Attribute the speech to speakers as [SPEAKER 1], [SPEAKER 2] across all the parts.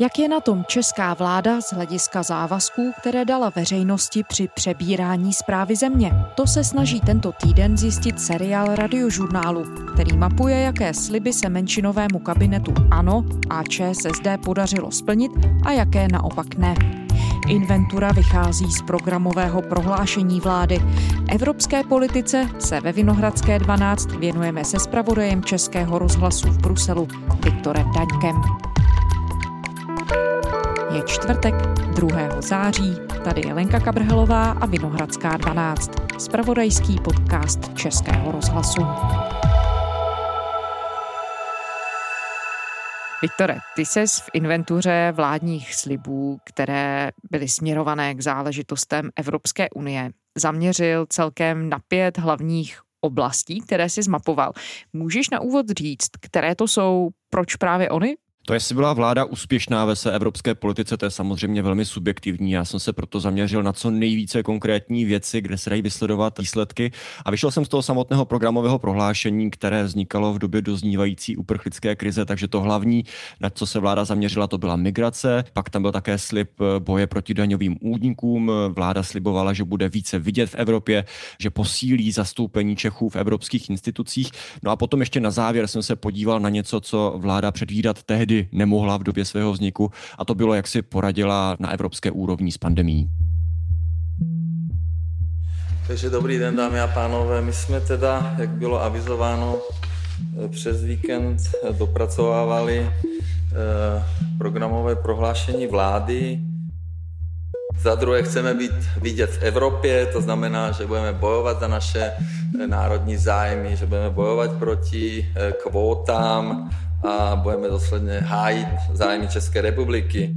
[SPEAKER 1] Jak je na tom česká vláda z hlediska závazků, které dala veřejnosti při přebírání zprávy země? To se snaží tento týden zjistit seriál radiožurnálu, který mapuje, jaké sliby se menšinovému kabinetu ANO a ČSSD podařilo splnit a jaké naopak ne. Inventura vychází z programového prohlášení vlády. Evropské politice se ve Vinohradské 12 věnujeme se spravodajem Českého rozhlasu v Bruselu Viktorem Daňkem. Je čtvrtek 2. září, tady je Lenka Kabrhelová a Vinohradská 12, spravodajský podcast Českého rozhlasu. Viktore, ty ses v inventuře vládních slibů, které byly směrované k záležitostem Evropské unie, zaměřil celkem na pět hlavních oblastí, které si zmapoval. Můžeš na úvod říct, které to jsou, proč právě oni?
[SPEAKER 2] To, jestli byla vláda úspěšná ve své evropské politice, to je samozřejmě velmi subjektivní. Já jsem se proto zaměřil na co nejvíce konkrétní věci, kde se dají vysledovat výsledky. A vyšel jsem z toho samotného programového prohlášení, které vznikalo v době doznívající uprchlické krize. Takže to hlavní, na co se vláda zaměřila, to byla migrace. Pak tam byl také slib boje proti daňovým únikům. Vláda slibovala, že bude více vidět v Evropě, že posílí zastoupení Čechů v evropských institucích. No a potom ještě na závěr jsem se podíval na něco, co vláda předvídat tehdy nemohla v době svého vzniku a to bylo, jak si poradila na evropské úrovni s pandemí.
[SPEAKER 3] Takže dobrý den, dámy a pánové. My jsme teda, jak bylo avizováno, eh, přes víkend dopracovávali eh, programové prohlášení vlády. Za druhé chceme být vidět v Evropě, to znamená, že budeme bojovat za naše eh, národní zájmy, že budeme bojovat proti kvótám, a budeme dosledně hájit zájmy České republiky.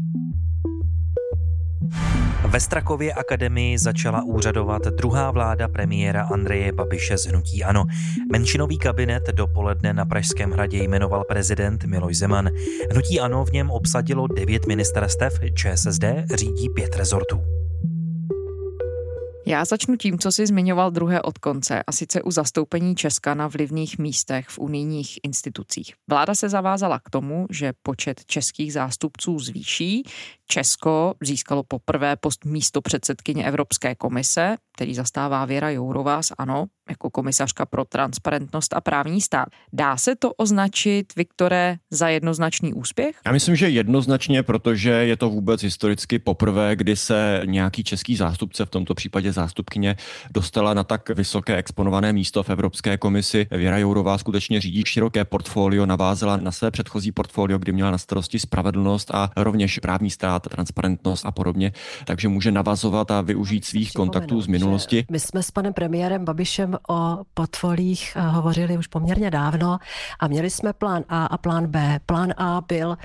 [SPEAKER 4] Ve Strakově akademii začala úřadovat druhá vláda premiéra Andreje Babiše z Hnutí Ano. Menšinový kabinet dopoledne na Pražském hradě jmenoval prezident Miloš Zeman. Hnutí Ano v něm obsadilo devět ministerstev, ČSSD řídí pět rezortů.
[SPEAKER 1] Já začnu tím, co si zmiňoval druhé od konce, a sice u zastoupení Česka na vlivných místech v unijních institucích. Vláda se zavázala k tomu, že počet českých zástupců zvýší. Česko získalo poprvé post místo předsedkyně Evropské komise, který zastává Věra Jourová z ANO jako komisařka pro transparentnost a právní stát. Dá se to označit, Viktore, za jednoznačný úspěch?
[SPEAKER 2] Já myslím, že jednoznačně, protože je to vůbec historicky poprvé, kdy se nějaký český zástupce, v tomto případě zástupkyně, dostala na tak vysoké exponované místo v Evropské komisi. Věra Jourová skutečně řídí široké portfolio, navázela na své předchozí portfolio, kdy měla na starosti spravedlnost a rovněž právní stát, transparentnost a podobně, takže může navazovat a využít svých kontaktů z minulosti.
[SPEAKER 5] My jsme s panem premiérem Babišem o portfolích eh, hovořili už poměrně dávno a měli jsme plán A a plán B. Plán A byl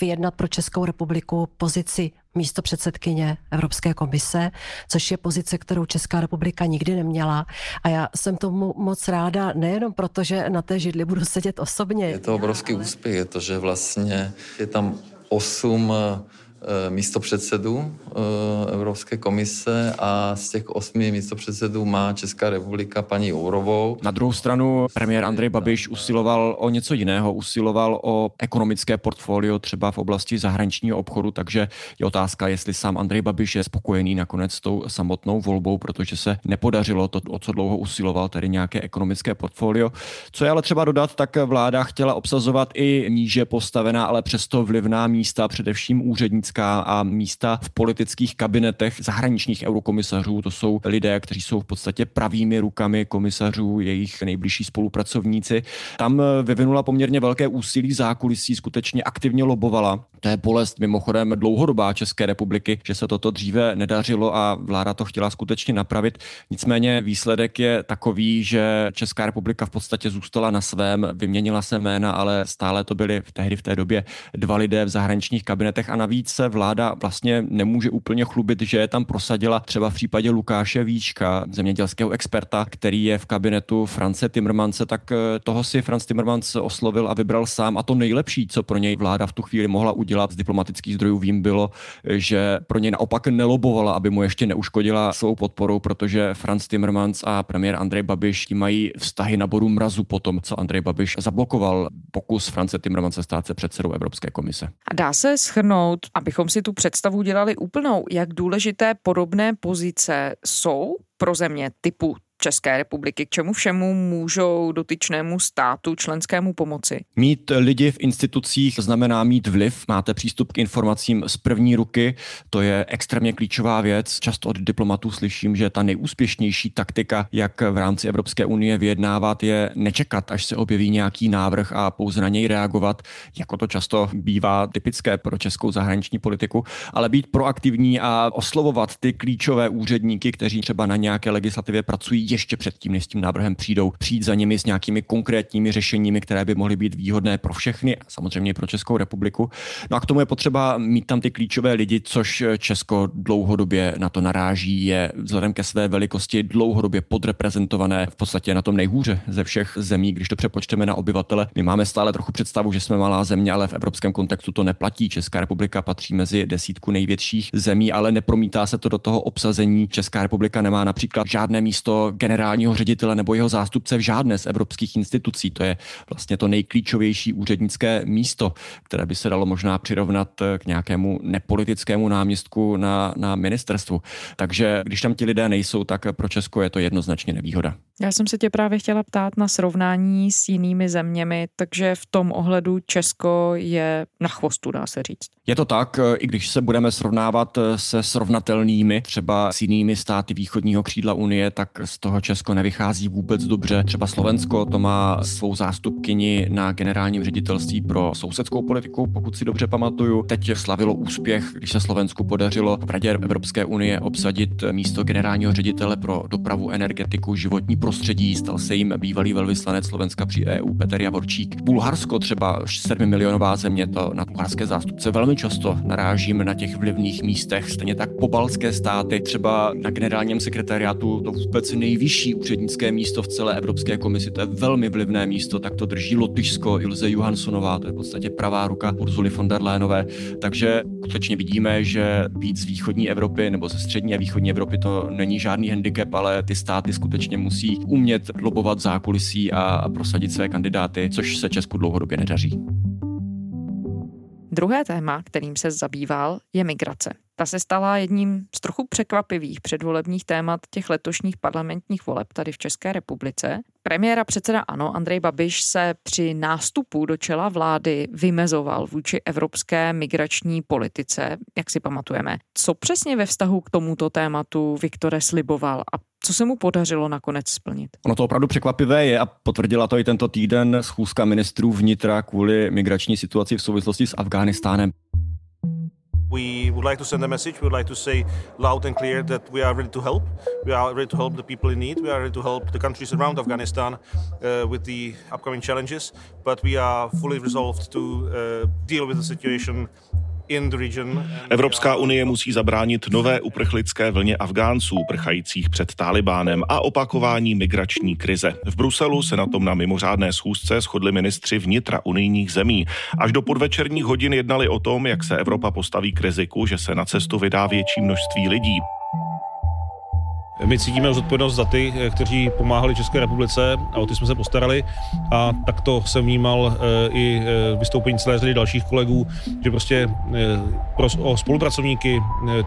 [SPEAKER 5] vyjednat pro Českou republiku pozici místo předsedkyně Evropské komise, což je pozice, kterou Česká republika nikdy neměla. A já jsem tomu moc ráda, nejenom proto, že na té židli budu sedět osobně.
[SPEAKER 3] Je to obrovský úspěch, je to, že vlastně je tam osm Eh, místopředsedů eh, Evropské komise a z těch osmi místopředsedů má Česká republika paní Jourovou.
[SPEAKER 2] Na druhou stranu premiér Andrej Babiš usiloval o něco jiného, usiloval o ekonomické portfolio třeba v oblasti zahraničního obchodu, takže je otázka, jestli sám Andrej Babiš je spokojený nakonec s tou samotnou volbou, protože se nepodařilo to, o co dlouho usiloval, tedy nějaké ekonomické portfolio. Co je ale třeba dodat, tak vláda chtěla obsazovat i níže postavená, ale přesto vlivná místa, především úřednické politická a místa v politických kabinetech zahraničních eurokomisařů. To jsou lidé, kteří jsou v podstatě pravými rukami komisařů, jejich nejbližší spolupracovníci. Tam vyvinula poměrně velké úsilí zákulisí, skutečně aktivně lobovala. To je bolest mimochodem dlouhodobá České republiky, že se toto dříve nedařilo a vláda to chtěla skutečně napravit. Nicméně výsledek je takový, že Česká republika v podstatě zůstala na svém, vyměnila se jména, ale stále to byly v tehdy v té době dva lidé v zahraničních kabinetech a navíc se vláda vlastně nemůže úplně chlubit, že je tam prosadila třeba v případě Lukáše Víčka, zemědělského experta, který je v kabinetu France Timmermanse, tak eh, toho si Franz Timmermans oslovil a vybral sám a to nejlepší, co pro něj vláda v tu chvíli mohla udělat. Z diplomatických zdrojů vím bylo, že pro něj naopak nelobovala, aby mu ještě neuškodila svou podporou, protože Franz Timmermans a premiér Andrej Babiš mají vztahy na bodu mrazu po tom, co Andrej Babiš zablokoval pokus France Timmermanse stát se předsedou Evropské komise.
[SPEAKER 1] A dá se schrnout, abychom si tu představu dělali úplnou, jak důležité podobné pozice jsou pro země typu České republiky, k čemu všemu můžou dotyčnému státu členskému pomoci?
[SPEAKER 2] Mít lidi v institucích znamená mít vliv, máte přístup k informacím z první ruky, to je extrémně klíčová věc. Často od diplomatů slyším, že ta nejúspěšnější taktika, jak v rámci Evropské unie vyjednávat, je nečekat, až se objeví nějaký návrh a pouze na něj reagovat, jako to často bývá typické pro českou zahraniční politiku, ale být proaktivní a oslovovat ty klíčové úředníky, kteří třeba na nějaké legislativě pracují ještě předtím, než s tím návrhem přijdou, přijít za nimi s nějakými konkrétními řešeními, které by mohly být výhodné pro všechny, samozřejmě i pro Českou republiku. No a k tomu je potřeba mít tam ty klíčové lidi, což Česko dlouhodobě na to naráží, je vzhledem ke své velikosti dlouhodobě podreprezentované v podstatě na tom nejhůře ze všech zemí, když to přepočteme na obyvatele. My máme stále trochu představu, že jsme malá země, ale v evropském kontextu to neplatí. Česká republika patří mezi desítku největších zemí, ale nepromítá se to do toho obsazení. Česká republika nemá například žádné místo generálního ředitele nebo jeho zástupce v žádné z evropských institucí. To je vlastně to nejklíčovější úřednické místo, které by se dalo možná přirovnat k nějakému nepolitickému náměstku na, na ministerstvu. Takže když tam ti lidé nejsou, tak pro Česko je to jednoznačně nevýhoda.
[SPEAKER 1] Já jsem se tě právě chtěla ptát na srovnání s jinými zeměmi, takže v tom ohledu Česko je na chvostu, dá se říct.
[SPEAKER 2] Je to tak, i když se budeme srovnávat se srovnatelnými, třeba s jinými státy východního křídla Unie, tak z toho Česko nevychází vůbec dobře. Třeba Slovensko to má svou zástupkyni na generálním ředitelství pro sousedskou politiku, pokud si dobře pamatuju. Teď slavilo úspěch, když se Slovensku podařilo v Radě Evropské unie obsadit místo generálního ředitele pro dopravu, energetiku, životní prostředí. Stal se jim bývalý velvyslanec Slovenska při EU Petr Javorčík. Bulharsko třeba 7 milionová země, to na bulharské zástupce velmi často narážím na těch vlivných místech. Stejně tak pobalské státy, třeba na generálním sekretariátu to vůbec nejvyšší úřednické místo v celé Evropské komisi, to je velmi vlivné místo, tak to drží Lotyšsko, Ilze Johanssonová, to je v podstatě pravá ruka Urzuly von der Leyenové. Takže skutečně vidíme, že být z východní Evropy nebo ze střední a východní Evropy to není žádný handicap, ale ty státy skutečně musí umět lobovat zákulisí a prosadit své kandidáty, což se Česku dlouhodobě nedaří.
[SPEAKER 1] Druhé téma, kterým se zabýval, je migrace. Ta se stala jedním z trochu překvapivých předvolebních témat těch letošních parlamentních voleb tady v České republice. Premiéra předseda ANO Andrej Babiš se při nástupu do čela vlády vymezoval vůči evropské migrační politice, jak si pamatujeme. Co přesně ve vztahu k tomuto tématu Viktore sliboval a co se mu podařilo nakonec splnit?
[SPEAKER 2] Ono to opravdu překvapivé je a potvrdila to i tento týden schůzka ministrů vnitra kvůli migrační situaci v souvislosti s Afghánistánem.
[SPEAKER 6] We would like to send a message. We would like to say loud and clear that we are ready to help. We are ready to help the people in need. We are ready to help the countries around Afghanistan uh, with the upcoming challenges. But we are fully resolved to uh, deal with the situation
[SPEAKER 7] Evropská unie musí zabránit nové uprchlické vlně Afgánců prchajících před Talibánem a opakování migrační krize. V Bruselu se na tom na mimořádné schůzce shodli ministři vnitra unijních zemí. Až do podvečerních hodin jednali o tom, jak se Evropa postaví k riziku, že se na cestu vydá větší množství lidí.
[SPEAKER 6] My cítíme zodpovědnost za ty, eh, kteří pomáhali České republice a o ty jsme se postarali. A tak to jsem vnímal eh, i eh, vystoupení celé řady dalších kolegů, že prostě pro, o spolupracovníky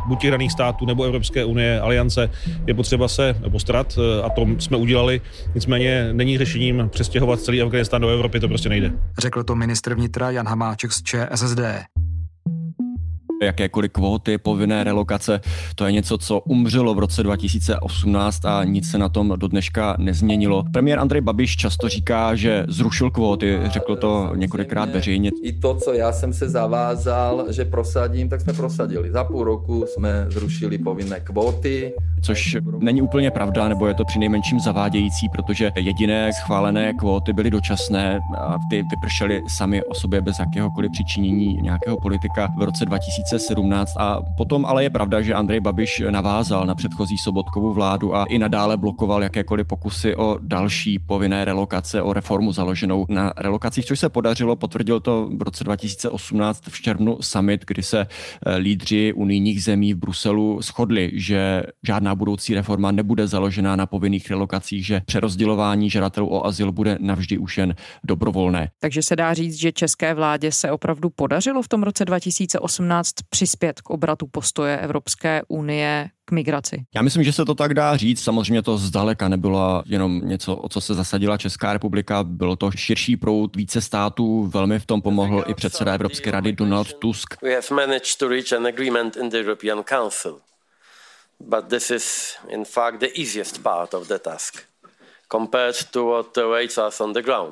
[SPEAKER 6] buď těch daných států nebo Evropské unie, aliance je potřeba se postarat a to jsme udělali. Nicméně není řešením přestěhovat celý Afganistán do Evropy, to prostě nejde.
[SPEAKER 8] Řekl to ministr vnitra Jan Hamáček z ČSSD
[SPEAKER 2] jakékoliv kvóty, povinné relokace. To je něco, co umřelo v roce 2018 a nic se na tom do dneška nezměnilo. Premiér Andrej Babiš často říká, že zrušil kvóty, řekl to několikrát veřejně.
[SPEAKER 3] I to, co já jsem se zavázal, že prosadím, tak jsme prosadili. Za půl roku jsme zrušili povinné kvóty.
[SPEAKER 2] Což není úplně pravda, nebo je to při nejmenším zavádějící, protože jediné schválené kvóty byly dočasné a ty vypršely sami o sobě bez jakéhokoliv přičinění nějakého politika v roce 2000 2017 a potom ale je pravda, že Andrej Babiš navázal na předchozí sobotkovou vládu a i nadále blokoval jakékoliv pokusy o další povinné relokace, o reformu založenou na relokacích, což se podařilo, potvrdil to v roce 2018 v červnu summit, kdy se eh, lídři unijních zemí v Bruselu shodli, že žádná budoucí reforma nebude založená na povinných relokacích, že přerozdělování žadatelů o azyl bude navždy už jen dobrovolné.
[SPEAKER 1] Takže se dá říct, že české vládě se opravdu podařilo v tom roce 2018 přispět k obratu postoje Evropské unie k migraci?
[SPEAKER 2] Já myslím, že se to tak dá říct. Samozřejmě to zdaleka nebylo jenom něco, o co se zasadila Česká republika. Bylo to širší proud více států. Velmi v tom pomohl i předseda Evropské rady Donald Tusk. We have managed to reach an agreement in the European Council. But this is in fact the easiest part of the task.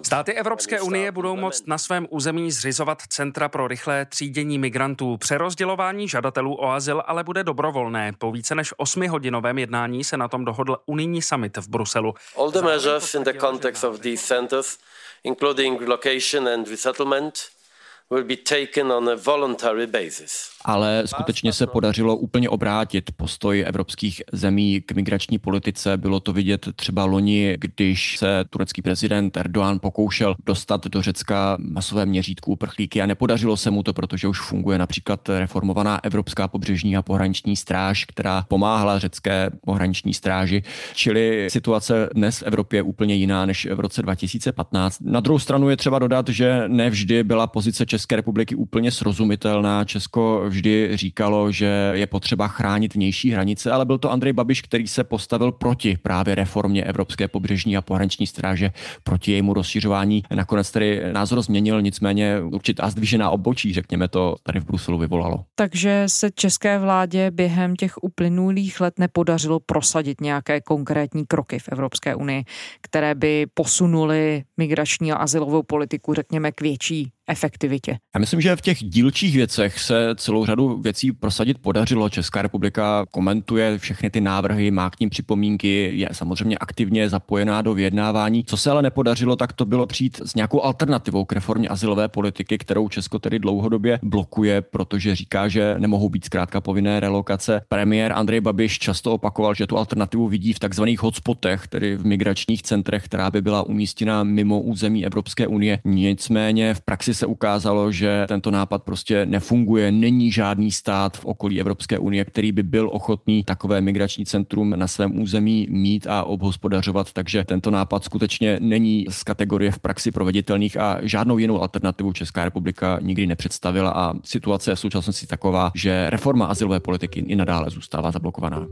[SPEAKER 9] Státy Evropské unie budou moct na svém území zřizovat centra pro rychlé třídění migrantů. Přerozdělování žadatelů o azyl ale bude dobrovolné. Po více než osmihodinovém jednání se na tom dohodl unijní summit v Bruselu. All the measures in the context of these centers, including relocation and resettlement,
[SPEAKER 2] ale skutečně se podařilo úplně obrátit postoj evropských zemí k migrační politice. Bylo to vidět třeba loni, když se turecký prezident Erdoğan pokoušel dostat do Řecka masové měřítku uprchlíky a nepodařilo se mu to, protože už funguje například reformovaná Evropská pobřežní a pohraniční stráž, která pomáhala řecké pohraniční stráži. Čili situace dnes v Evropě je úplně jiná než v roce 2015. Na druhou stranu je třeba dodat, že nevždy byla pozice České republiky úplně srozumitelná. Česko vždy říkalo, že je potřeba chránit vnější hranice, ale byl to Andrej Babiš, který se postavil proti právě reformě Evropské pobřežní a pohraniční stráže, proti jejímu rozšiřování. Nakonec tedy názor změnil, nicméně určitá zdvižená obočí, řekněme to, tady v Bruselu vyvolalo.
[SPEAKER 1] Takže se české vládě během těch uplynulých let nepodařilo prosadit nějaké konkrétní kroky v Evropské unii, které by posunuly migrační a asilovou politiku, řekněme, k větší efektivitě.
[SPEAKER 2] Já myslím, že v těch dílčích věcech se celou řadu věcí prosadit podařilo. Česká republika komentuje všechny ty návrhy, má k ním připomínky, je samozřejmě aktivně zapojená do vyjednávání. Co se ale nepodařilo, tak to bylo přijít s nějakou alternativou k reformě asilové politiky, kterou Česko tedy dlouhodobě blokuje, protože říká, že nemohou být zkrátka povinné relokace. Premiér Andrej Babiš často opakoval, že tu alternativu vidí v takzvaných hotspotech, tedy v migračních centrech, která by byla umístěna mimo území Evropské unie. Nicméně v praxi se ukázalo, že tento nápad prostě nefunguje. Není žádný stát v okolí Evropské unie, který by byl ochotný takové migrační centrum na svém území mít a obhospodařovat, takže tento nápad skutečně není z kategorie v praxi proveditelných a žádnou jinou alternativu Česká republika nikdy nepředstavila a situace je v současnosti taková, že reforma asilové politiky i nadále zůstává zablokovaná.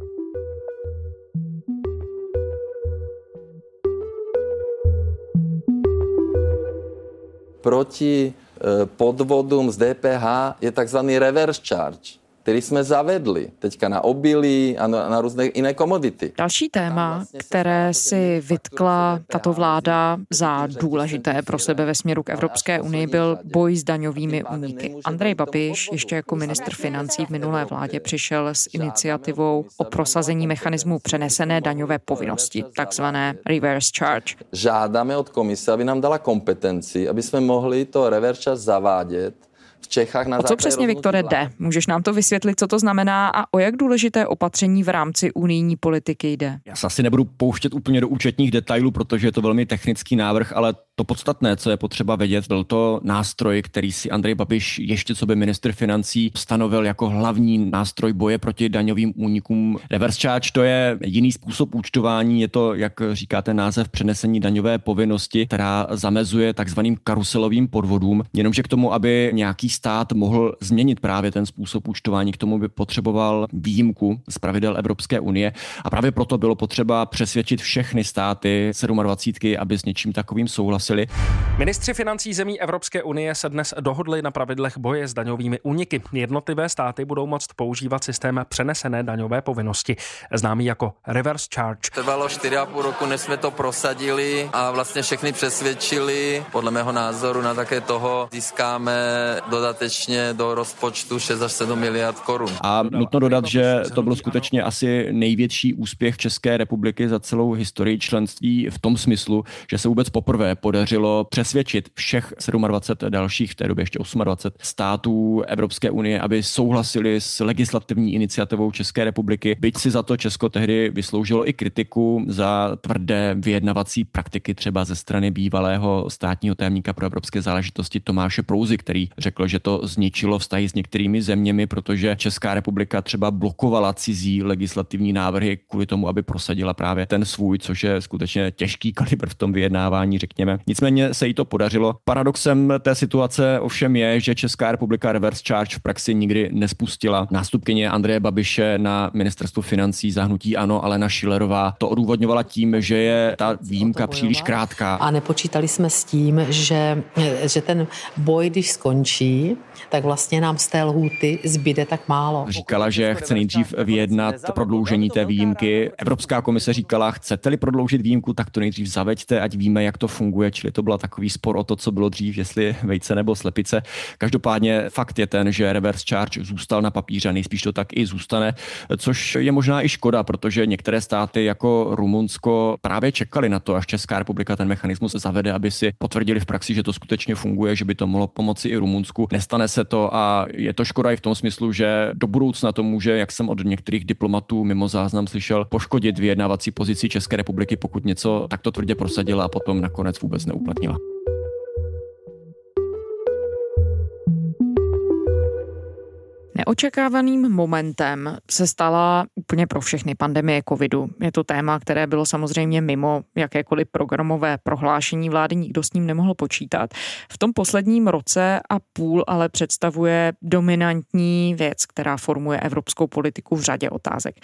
[SPEAKER 3] Proti eh, podvodům z DPH je takzvaný reverse charge který jsme zavedli teďka na obilí a na, na různé jiné komodity.
[SPEAKER 1] Další téma, vlastně které si vytkla tato vláda za důležité pro sebe ve směru k Evropské unii, byl boj s daňovými úniky. Andrej Babiš ještě jako ministr financí v minulé vládě přišel s iniciativou o prosazení mechanismu přenesené daňové povinnosti, takzvané reverse charge.
[SPEAKER 3] Žádáme od komise, aby nám dala kompetenci, aby jsme mohli to reverse charge zavádět v Čechách na
[SPEAKER 1] O co přesně, Viktore, jde? Můžeš nám to vysvětlit, co to znamená a o jak důležité opatření v rámci unijní politiky jde?
[SPEAKER 2] Já se asi nebudu pouštět úplně do účetních detailů, protože je to velmi technický návrh, ale to podstatné, co je potřeba vědět, byl to nástroj, který si Andrej Babiš ještě co by ministr financí stanovil jako hlavní nástroj boje proti daňovým únikům. Reverse charge to je jiný způsob účtování, je to, jak říká ten název, přenesení daňové povinnosti, která zamezuje takzvaným karuselovým podvodům, jenomže k tomu, aby nějaký stát mohl změnit právě ten způsob účtování, k tomu by potřeboval výjimku z pravidel Evropské unie a právě proto bylo potřeba přesvědčit všechny státy 27, aby s něčím takovým souhlasili.
[SPEAKER 9] Ministři financí zemí Evropské unie se dnes dohodli na pravidlech boje s daňovými úniky. Jednotlivé státy budou moct používat systém přenesené daňové povinnosti, známý jako reverse charge.
[SPEAKER 3] Trvalo 4,5 roku, než jsme to prosadili a vlastně všechny přesvědčili. Podle mého názoru na také toho získáme dodatečně do rozpočtu 6 až 7 miliard korun.
[SPEAKER 2] A nutno dodat, že to byl skutečně asi největší úspěch České republiky za celou historii členství v tom smyslu, že se vůbec poprvé podařilo podařilo přesvědčit všech 27 dalších, v té době ještě 28 států Evropské unie, aby souhlasili s legislativní iniciativou České republiky. Byť si za to Česko tehdy vysloužilo i kritiku za tvrdé vyjednavací praktiky třeba ze strany bývalého státního tajemníka pro evropské záležitosti Tomáše Prouzy, který řekl, že to zničilo vztahy s některými zeměmi, protože Česká republika třeba blokovala cizí legislativní návrhy kvůli tomu, aby prosadila právě ten svůj, což je skutečně těžký kalibr v tom vyjednávání, řekněme. Nicméně se jí to podařilo. Paradoxem té situace ovšem je, že Česká republika reverse charge v praxi nikdy nespustila. Nástupkyně Andreje Babiše na ministerstvu financí zahnutí ano, Alena Šilerová to odůvodňovala tím, že je ta výjimka příliš krátká.
[SPEAKER 10] A nepočítali jsme s tím, že, že ten boj, když skončí, tak vlastně nám z té lhůty zbyde tak málo.
[SPEAKER 2] Říkala, že chce nejdřív vyjednat prodloužení té výjimky. Evropská komise říkala, chcete-li prodloužit výjimku, tak to nejdřív zaveďte, ať víme, jak to funguje. Čili to byl takový spor o to, co bylo dřív, jestli vejce nebo slepice. Každopádně fakt je ten, že reverse charge zůstal na papíře, nejspíš to tak i zůstane, což je možná i škoda, protože některé státy jako Rumunsko právě čekali na to, až Česká republika ten mechanismus zavede, aby si potvrdili v praxi, že to skutečně funguje, že by to mohlo pomoci i Rumunsku. Nestane se to a je to škoda i v tom smyslu, že do budoucna to může, jak jsem od některých diplomatů mimo záznam slyšel, poškodit vyjednávací pozici České republiky, pokud něco takto tvrdě prosadila a potom nakonec vůbec neuplatnila.
[SPEAKER 1] Neočekávaným momentem se stala úplně pro všechny pandemie covidu. Je to téma, které bylo samozřejmě mimo jakékoliv programové prohlášení vlády, nikdo s ním nemohl počítat. V tom posledním roce a půl ale představuje dominantní věc, která formuje evropskou politiku v řadě otázek.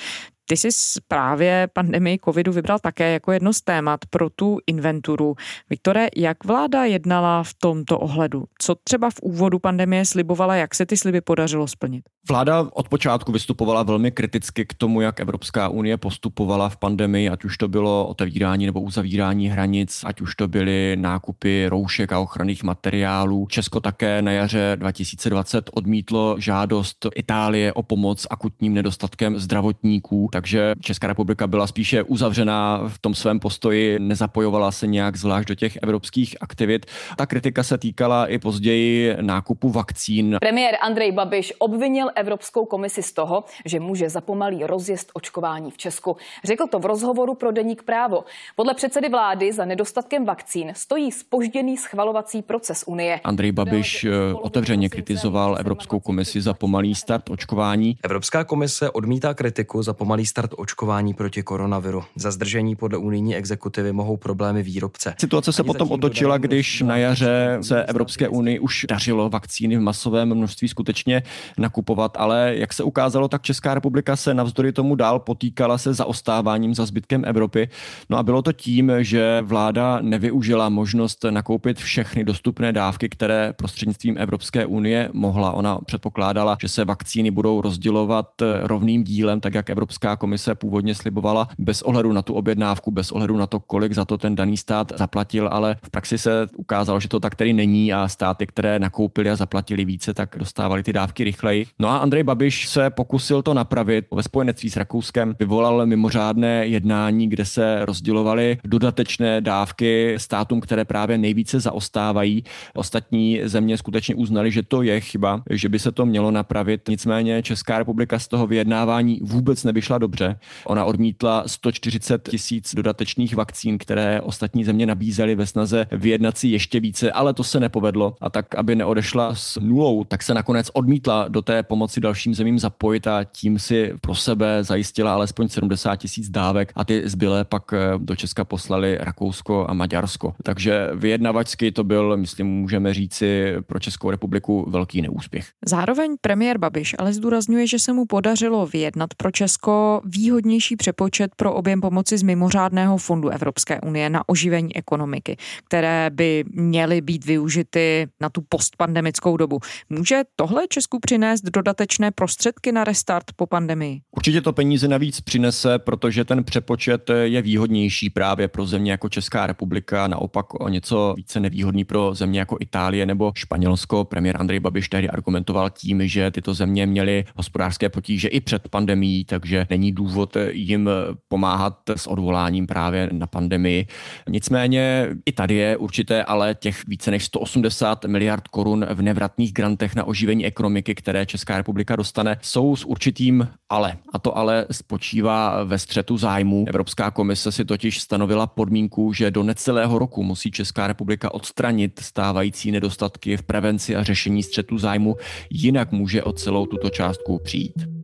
[SPEAKER 1] Ty jsi právě pandemii covidu vybral také jako jedno z témat pro tu inventuru. Viktore, jak vláda jednala v tomto ohledu? Co třeba v úvodu pandemie slibovala, jak se ty sliby podařilo splnit?
[SPEAKER 2] Vláda od počátku vystupovala velmi kriticky k tomu, jak Evropská unie postupovala v pandemii, ať už to bylo otevírání nebo uzavírání hranic, ať už to byly nákupy roušek a ochranných materiálů. Česko také na jaře 2020 odmítlo žádost Itálie o pomoc akutním nedostatkem zdravotníků takže Česká republika byla spíše uzavřená v tom svém postoji, nezapojovala se nějak zvlášť do těch evropských aktivit. Ta kritika se týkala i později nákupu vakcín.
[SPEAKER 11] Premiér Andrej Babiš obvinil Evropskou komisi z toho, že může zapomalý rozjezd očkování v Česku. Řekl to v rozhovoru pro Deník Právo. Podle předsedy vlády za nedostatkem vakcín stojí spožděný schvalovací proces Unie.
[SPEAKER 2] Andrej Babiš eh, otevřeně kritizoval Evropskou komisi za pomalý start očkování.
[SPEAKER 12] Evropská komise odmítá kritiku za pomalý start očkování proti koronaviru. Za zdržení podle unijní exekutivy mohou problémy výrobce.
[SPEAKER 2] Situace se potom otočila, když na jaře se Evropské unii už dařilo vakcíny v masovém množství skutečně nakupovat, ale jak se ukázalo, tak Česká republika se navzdory tomu dál potýkala se zaostáváním za zbytkem Evropy. No a bylo to tím, že vláda nevyužila možnost nakoupit všechny dostupné dávky, které prostřednictvím Evropské unie mohla. Ona předpokládala, že se vakcíny budou rozdělovat rovným dílem, tak jak Evropská komise původně slibovala bez ohledu na tu objednávku, bez ohledu na to, kolik za to ten daný stát zaplatil, ale v praxi se ukázalo, že to tak tedy není a státy, které nakoupili a zaplatili více, tak dostávali ty dávky rychleji. No a Andrej Babiš se pokusil to napravit. Ve spojenectví s Rakouskem vyvolal mimořádné jednání, kde se rozdělovaly dodatečné dávky státům, které právě nejvíce zaostávají. Ostatní země skutečně uznali, že to je chyba, že by se to mělo napravit. Nicméně Česká republika z toho vyjednávání vůbec nevyšla dobře dobře. Ona odmítla 140 tisíc dodatečných vakcín, které ostatní země nabízely ve snaze vyjednat si ještě více, ale to se nepovedlo. A tak, aby neodešla s nulou, tak se nakonec odmítla do té pomoci dalším zemím zapojit a tím si pro sebe zajistila alespoň 70 tisíc dávek a ty zbylé pak eh, do Česka poslali Rakousko a Maďarsko. Takže vyjednavačsky to byl, myslím, můžeme říci pro Českou republiku velký neúspěch.
[SPEAKER 1] Zároveň premiér Babiš ale zdůrazňuje, že se mu podařilo vyjednat pro Česko výhodnější přepočet pro objem pomoci z mimořádného fondu Evropské unie na oživení ekonomiky, které by měly být využity na tu postpandemickou dobu. Může tohle Česku přinést dodatečné prostředky na restart po pandemii?
[SPEAKER 2] Určitě to peníze navíc přinese, protože ten přepočet je výhodnější právě pro země jako Česká republika, naopak o něco více nevýhodný pro země jako Itálie nebo Španělsko. Premiér Andrej Babiš tehdy argumentoval tím, že tyto země měly hospodářské potíže i před pandemí, takže není důvod jim pomáhat s odvoláním právě na pandemii. Nicméně i tady je určité ale těch více než 180 miliard korun v nevratných grantech na oživení ekonomiky, které Česká republika dostane, jsou s určitým ale. A to ale spočívá ve střetu zájmů. Evropská komise si totiž stanovila podmínku, že do necelého roku musí Česká republika odstranit stávající nedostatky v prevenci a řešení střetu zájmu, jinak může o celou tuto částku přijít.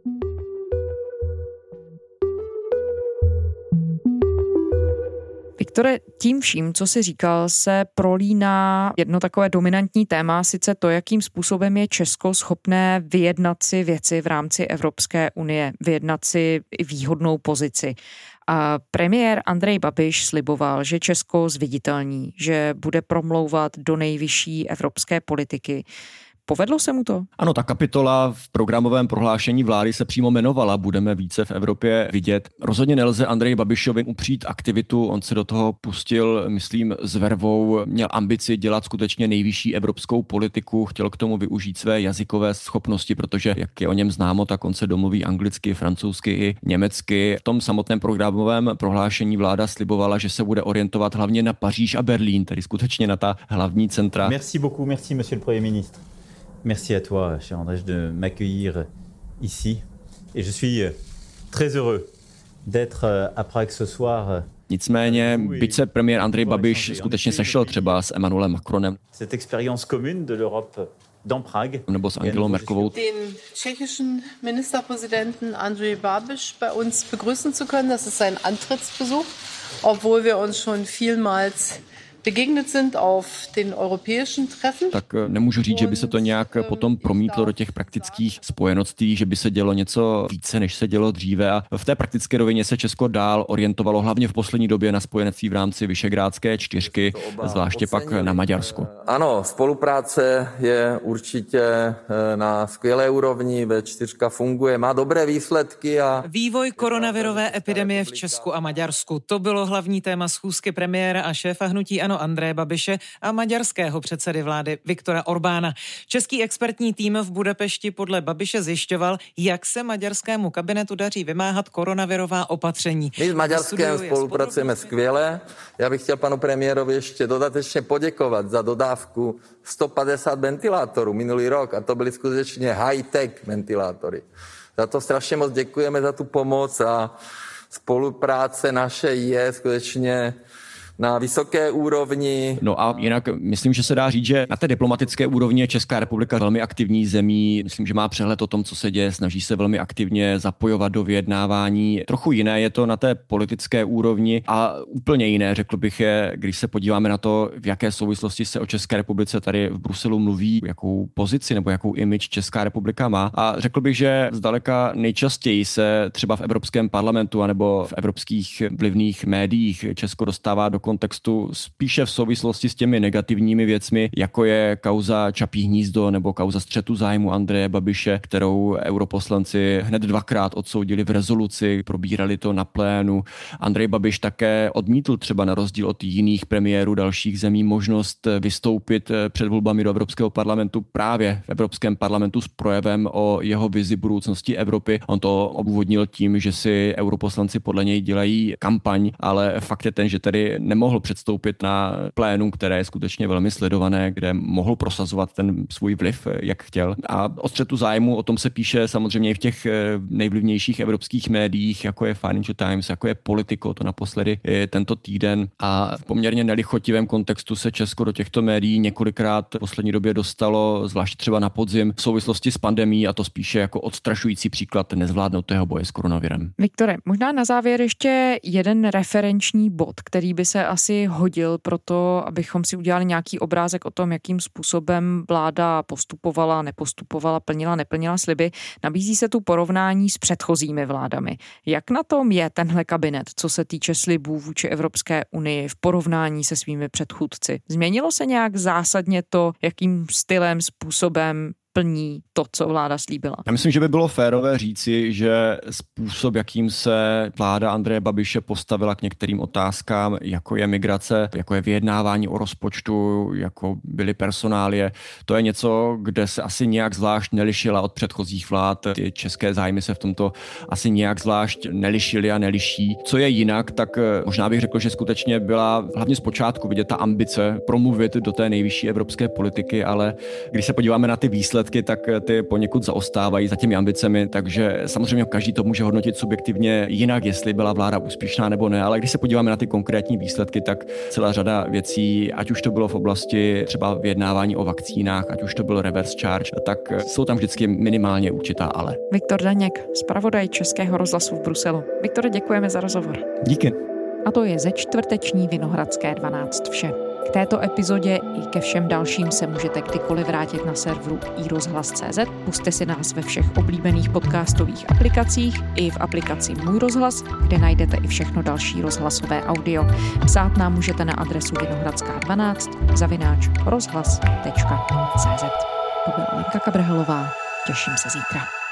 [SPEAKER 1] Viktore, tím vším, co si říkal, se prolíná jedno takové dominantní téma, sice to, jakým způsobem je Česko schopné vyjednat si věci v rámci Evropské unie, vyjednat si výhodnou pozici. A premiér Andrej Babiš sliboval, že Česko zviditelní, že bude promlouvat do nejvyšší evropské politiky. Povedlo se mu to?
[SPEAKER 2] Ano, ta kapitola v programovém prohlášení vlády se přímo jmenovala Budeme více v Evropě vidět. Rozhodně nelze Andrej Babišovi upřít aktivitu, on se do toho pustil, myslím, s vervou, měl ambici dělat skutečně nejvyšší evropskou politiku, chtěl k tomu využít své jazykové schopnosti, protože jak je o něm známo, tak on se domluví anglicky, francouzsky i německy. V tom samotném programovém prohlášení vláda slibovala, že se bude orientovat hlavně na Paříž a Berlín, tedy skutečně na ta hlavní centra.
[SPEAKER 13] Merci beaucoup, merci monsieur le premier ministre. Merci à toi, cher André, de m'accueillir ici. Et je suis euh, très heureux d'être euh, à Prague ce soir. Euh,
[SPEAKER 2] Nicméně, byť se premiér Andrej Babiš skutečně sešel třeba s Emmanuelem Macronem.
[SPEAKER 13] Cette expérience commune de l'Europe dans Prague.
[SPEAKER 2] Nebo s Angelou Merkelovou.
[SPEAKER 14] Den tschechischen Ministerpräsidenten Andrej Babiš bei uns begrüßen zu können. Das ist sein Antrittsbesuch, obwohl wir uns schon vielmals begegnet sind auf den europäischen Treffen.
[SPEAKER 2] Tak eh, nemůžu říct, že by se to nějak eh, potom promítlo do těch praktických spojeností, že by se dělo něco více, než se dělo dříve. A v té praktické rovině se Česko dál orientovalo hlavně v poslední době na spojenectví v rámci Vyšegrádské čtyřky, zvláště pak na Maďarsku.
[SPEAKER 3] Ano, spolupráce je určitě eh, na skvělé úrovni, V4 funguje, má dobré výsledky a...
[SPEAKER 15] Vývoj koronavirové epidemie v Česku a Maďarsku. To bylo hlavní téma schůzky premiéra a šéfa hnutí Ano Andreje Babiše a maďarského předsedy vlády Viktora Orbána. Český expertní tým v Budapešti podle Babiše zjišťoval, jak se maďarskému kabinetu daří vymáhat koronavirová opatření.
[SPEAKER 3] My s Maďarskem spolupracujeme skvěle. Já bych chtěl panu premiérovi ještě dodatečně poděkovat za dodávku 150 ventilátorů minulý rok a to byly skutečně high-tech ventilátory. Za to strašně moc děkujeme za tu pomoc a spolupráce naše je skutečně na vysoké úrovni.
[SPEAKER 2] No a jinak myslím, že se dá říct, že na té diplomatické úrovni je Česká republika velmi aktivní zemí. Myslím, že má přehled o tom, co se děje, snaží se velmi aktivně zapojovat do vyjednávání. Trochu jiné je to na té politické úrovni a úplně jiné, řekl bych, je, když se podíváme na to, v jaké souvislosti se o České republice tady v Bruselu mluví, jakou pozici nebo jakou image Česká republika má. A řekl bych, že zdaleka nejčastěji se třeba v Evropském parlamentu anebo v evropských vlivných médiích Česko dostává do kontextu spíše v souvislosti s těmi negativními věcmi, jako je kauza Čapí hnízdo nebo kauza střetu zájmu Andreje Babiše, kterou europoslanci hned dvakrát odsoudili v rezoluci, probírali to na plénu. Andrej Babiš také odmítl třeba na rozdíl od jiných premiérů dalších zemí možnost vystoupit před volbami do Evropského parlamentu právě v Evropském parlamentu s projevem o jeho vizi budoucnosti Evropy. On to obvodnil tím, že si europoslanci podle něj dělají kampaň, ale fakt je ten, že tedy nemohl předstoupit na plénum, které je skutečně velmi sledované, kde mohl prosazovat ten svůj vliv, jak chtěl. A o střetu zájmu, o tom se píše samozřejmě i v těch eh, nejvlivnějších evropských médiích, jako je Financial Times, jako je Politico, to naposledy tento týden. A v poměrně nelichotivém kontextu se Česko do těchto médií několikrát v poslední době dostalo, zvláště třeba na podzim, v souvislosti s pandemí a to spíše jako odstrašující příklad nezvládnutého boje s koronavirem.
[SPEAKER 1] Viktore, možná na závěr ještě jeden referenční bod, který by se asi hodil pro to, abychom si udělali nějaký obrázek o tom, jakým způsobem vláda postupovala, nepostupovala, plnila, neplnila sliby. Nabízí se tu porovnání s předchozími vládami. Jak na tom je tenhle kabinet, co se týče slibů vůči Evropské unii v porovnání se svými předchůdci? Změnilo se nějak zásadně to, jakým stylem, způsobem plní to, co vláda slíbila.
[SPEAKER 2] Já myslím, že by bylo férové říci, že způsob, jakým se vláda Andreje Babiše postavila k některým otázkám, jako je migrace, jako je vyjednávání o rozpočtu, jako byly personálie, to je něco, kde se asi nějak zvlášť nelišila od předchozích vlád. Ty české zájmy se v tomto asi nějak zvlášť nelišily a neliší. Co je jinak, tak eh, možná bych řekl, že skutečně byla hlavně zpočátku vidět ta ambice promluvit do té nejvyšší evropské politiky, ale když se podíváme na ty výsledky, tak eh, ty poněkud zaostávají za těmi ambicemi, takže samozřejmě každý to může hodnotit subjektivně jinak, jestli byla vláda úspěšná nebo ne, ale když se podíváme na ty konkrétní výsledky, tak celá řada věcí, ať už to bylo v oblasti třeba vyjednávání o vakcínách, ať už to byl reverse charge, tak eh, jsou tam vždycky minimálně určitá ale.
[SPEAKER 1] Viktor Daněk, zpravodaj Českého rozhlasu v Bruselu. Viktor, děkujeme za rozhovor.
[SPEAKER 2] Díky.
[SPEAKER 1] A to je ze čtvrteční Vinohradské 12 vše. K této epizodě i ke všem dalším se můžete kdykoliv vrátit na serveru iRozhlas.cz. Puste si nás ve všech oblíbených podcastových aplikacích i v aplikaci Můj rozhlas, kde najdete i všechno další rozhlasové audio. Psát nám můžete na adresu vinohradská12 zavináč rozhlas.cz. To byla Lenka Kabrhelová. Těším se zítra.